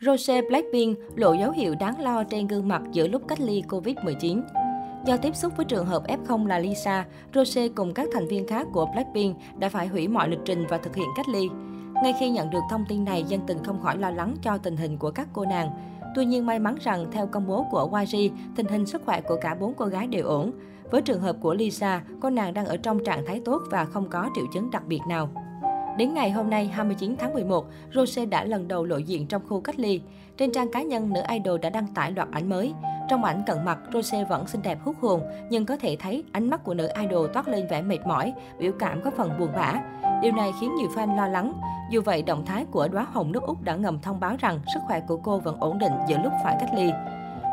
Rose Blackpink lộ dấu hiệu đáng lo trên gương mặt giữa lúc cách ly Covid-19. Do tiếp xúc với trường hợp F0 là Lisa, Rose cùng các thành viên khác của Blackpink đã phải hủy mọi lịch trình và thực hiện cách ly. Ngay khi nhận được thông tin này, dân tình không khỏi lo lắng cho tình hình của các cô nàng. Tuy nhiên may mắn rằng theo công bố của YG, tình hình sức khỏe của cả bốn cô gái đều ổn. Với trường hợp của Lisa, cô nàng đang ở trong trạng thái tốt và không có triệu chứng đặc biệt nào. Đến ngày hôm nay 29 tháng 11, Rose đã lần đầu lộ diện trong khu cách ly. Trên trang cá nhân, nữ idol đã đăng tải loạt ảnh mới. Trong ảnh cận mặt, Rose vẫn xinh đẹp hút hồn, nhưng có thể thấy ánh mắt của nữ idol toát lên vẻ mệt mỏi, biểu cảm có phần buồn bã. Điều này khiến nhiều fan lo lắng. Dù vậy, động thái của đóa hồng nước Úc đã ngầm thông báo rằng sức khỏe của cô vẫn ổn định giữa lúc phải cách ly.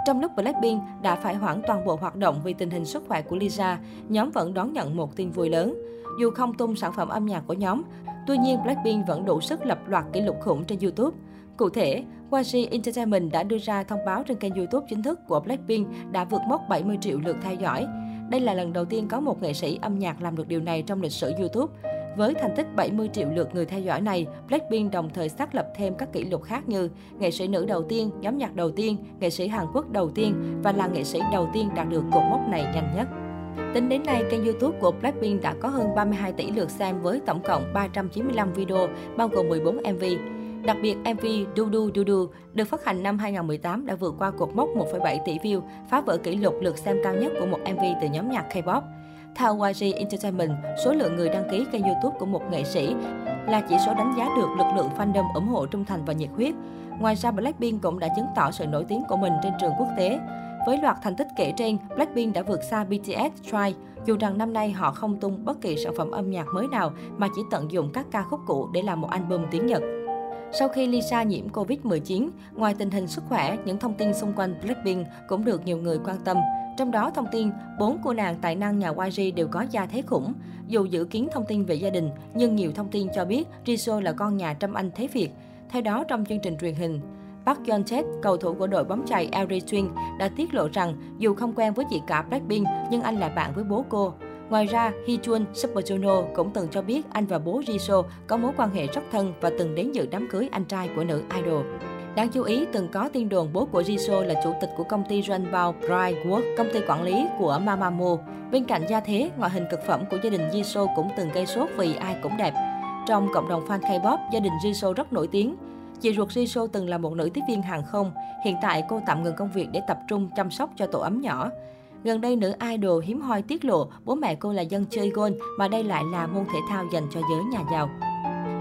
Trong lúc Blackpink đã phải hoãn toàn bộ hoạt động vì tình hình sức khỏe của Lisa, nhóm vẫn đón nhận một tin vui lớn. Dù không tung sản phẩm âm nhạc của nhóm, tuy nhiên Blackpink vẫn đủ sức lập loạt kỷ lục khủng trên YouTube. Cụ thể, YG Entertainment đã đưa ra thông báo trên kênh YouTube chính thức của Blackpink đã vượt mốc 70 triệu lượt theo dõi. Đây là lần đầu tiên có một nghệ sĩ âm nhạc làm được điều này trong lịch sử YouTube. Với thành tích 70 triệu lượt người theo dõi này, Blackpink đồng thời xác lập thêm các kỷ lục khác như nghệ sĩ nữ đầu tiên, nhóm nhạc đầu tiên, nghệ sĩ Hàn Quốc đầu tiên và là nghệ sĩ đầu tiên đạt được cột mốc này nhanh nhất. Tính đến nay, kênh YouTube của Blackpink đã có hơn 32 tỷ lượt xem với tổng cộng 395 video, bao gồm 14 MV. Đặc biệt, MV Du Du Du Du được phát hành năm 2018 đã vượt qua cột mốc 1,7 tỷ view, phá vỡ kỷ lục lượt xem cao nhất của một MV từ nhóm nhạc K-pop. Theo YG Entertainment, số lượng người đăng ký kênh YouTube của một nghệ sĩ là chỉ số đánh giá được lực lượng fandom ủng hộ trung thành và nhiệt huyết. Ngoài ra, Blackpink cũng đã chứng tỏ sự nổi tiếng của mình trên trường quốc tế. Với loạt thành tích kể trên, Blackpink đã vượt xa BTS Try, dù rằng năm nay họ không tung bất kỳ sản phẩm âm nhạc mới nào mà chỉ tận dụng các ca khúc cũ để làm một album tiếng Nhật. Sau khi Lisa nhiễm Covid-19, ngoài tình hình sức khỏe, những thông tin xung quanh Blackpink cũng được nhiều người quan tâm. Trong đó thông tin, bốn cô nàng tài năng nhà YG đều có gia thế khủng. Dù dự kiến thông tin về gia đình, nhưng nhiều thông tin cho biết Jisoo là con nhà trăm anh thế Việt. Theo đó, trong chương trình truyền hình, Park Yeon Chet, cầu thủ của đội bóng chày LA Twin, đã tiết lộ rằng dù không quen với chị cả Blackpink, nhưng anh là bạn với bố cô. Ngoài ra, Hee Chun Super Junior cũng từng cho biết anh và bố Jisoo có mối quan hệ rất thân và từng đến dự đám cưới anh trai của nữ idol. Đáng chú ý, từng có tin đồn bố của Jisoo là chủ tịch của công ty Ranbao Brightwork, công ty quản lý của Mamamoo. Bên cạnh gia thế, ngoại hình cực phẩm của gia đình Jisoo cũng từng gây sốt vì ai cũng đẹp. Trong cộng đồng fan K-pop, gia đình Jisoo rất nổi tiếng. Chị ruột Jisoo từng là một nữ tiếp viên hàng không. Hiện tại cô tạm ngừng công việc để tập trung chăm sóc cho tổ ấm nhỏ. Gần đây, nữ idol hiếm hoi tiết lộ bố mẹ cô là dân chơi golf mà đây lại là môn thể thao dành cho giới nhà giàu.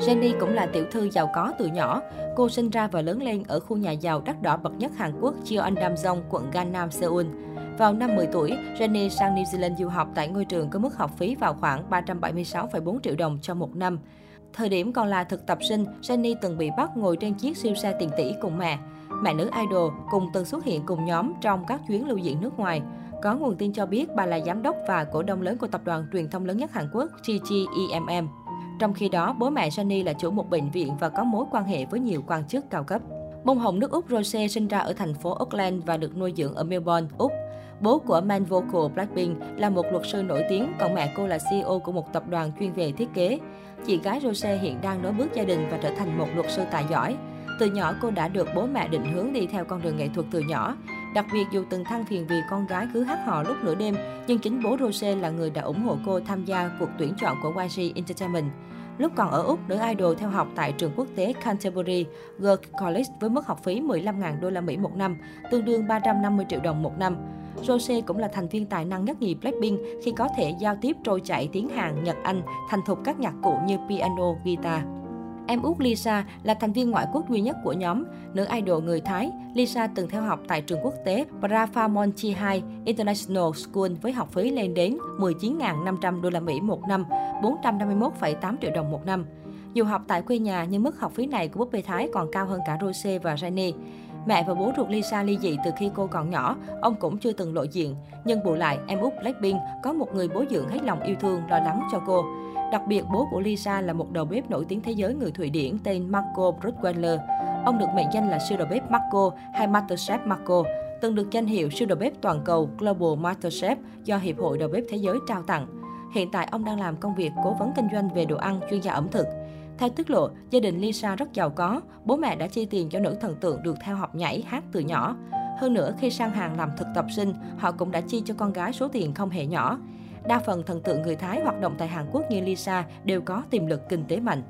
Jenny cũng là tiểu thư giàu có từ nhỏ. Cô sinh ra và lớn lên ở khu nhà giàu đắt đỏ bậc nhất Hàn Quốc, Jeonnam-dong, quận Gangnam, Seoul. Vào năm 10 tuổi, Jenny sang New Zealand du học tại ngôi trường có mức học phí vào khoảng 376,4 triệu đồng cho một năm. Thời điểm còn là thực tập sinh, Jenny từng bị bắt ngồi trên chiếc siêu xe tiền tỷ cùng mẹ. Mẹ nữ idol cùng từng xuất hiện cùng nhóm trong các chuyến lưu diễn nước ngoài. Có nguồn tin cho biết bà là giám đốc và cổ đông lớn của tập đoàn truyền thông lớn nhất Hàn Quốc GGEMM. Trong khi đó, bố mẹ Jenny là chủ một bệnh viện và có mối quan hệ với nhiều quan chức cao cấp. Bông hồng nước Úc Rose sinh ra ở thành phố Auckland và được nuôi dưỡng ở Melbourne, Úc. Bố của man vocal Blackpink là một luật sư nổi tiếng, còn mẹ cô là CEO của một tập đoàn chuyên về thiết kế. Chị gái Rose hiện đang nối bước gia đình và trở thành một luật sư tài giỏi. Từ nhỏ cô đã được bố mẹ định hướng đi theo con đường nghệ thuật từ nhỏ. Đặc biệt dù từng than phiền vì con gái cứ hát hò lúc nửa đêm, nhưng chính bố Rose là người đã ủng hộ cô tham gia cuộc tuyển chọn của YG Entertainment. Lúc còn ở Úc, nữ idol theo học tại trường quốc tế Canterbury Girls College với mức học phí 15.000 đô la Mỹ một năm, tương đương 350 triệu đồng một năm. Rose cũng là thành viên tài năng nhất nhì Blackpink khi có thể giao tiếp trôi chảy tiếng Hàn, Nhật, Anh, thành thục các nhạc cụ như piano, guitar. Em út Lisa là thành viên ngoại quốc duy nhất của nhóm, nữ idol người Thái. Lisa từng theo học tại trường quốc tế Brafamonti International School với học phí lên đến 19.500 đô la Mỹ một năm, 451,8 triệu đồng một năm. Dù học tại quê nhà nhưng mức học phí này của búp bê Thái còn cao hơn cả Rose và Jenny. Mẹ và bố ruột Lisa ly dị từ khi cô còn nhỏ, ông cũng chưa từng lộ diện. Nhưng bù lại, em út Blackpink có một người bố dưỡng hết lòng yêu thương, lo lắng cho cô. Đặc biệt, bố của Lisa là một đầu bếp nổi tiếng thế giới người Thụy Điển tên Marco Brutweiler. Ông được mệnh danh là siêu đầu bếp Marco hay Masterchef Marco, từng được danh hiệu siêu đầu bếp toàn cầu Global Masterchef do Hiệp hội Đầu bếp Thế giới trao tặng. Hiện tại, ông đang làm công việc cố vấn kinh doanh về đồ ăn, chuyên gia ẩm thực. Theo tiết lộ, gia đình Lisa rất giàu có, bố mẹ đã chi tiền cho nữ thần tượng được theo học nhảy hát từ nhỏ. Hơn nữa, khi sang Hàn làm thực tập sinh, họ cũng đã chi cho con gái số tiền không hề nhỏ. Đa phần thần tượng người Thái hoạt động tại Hàn Quốc như Lisa đều có tiềm lực kinh tế mạnh.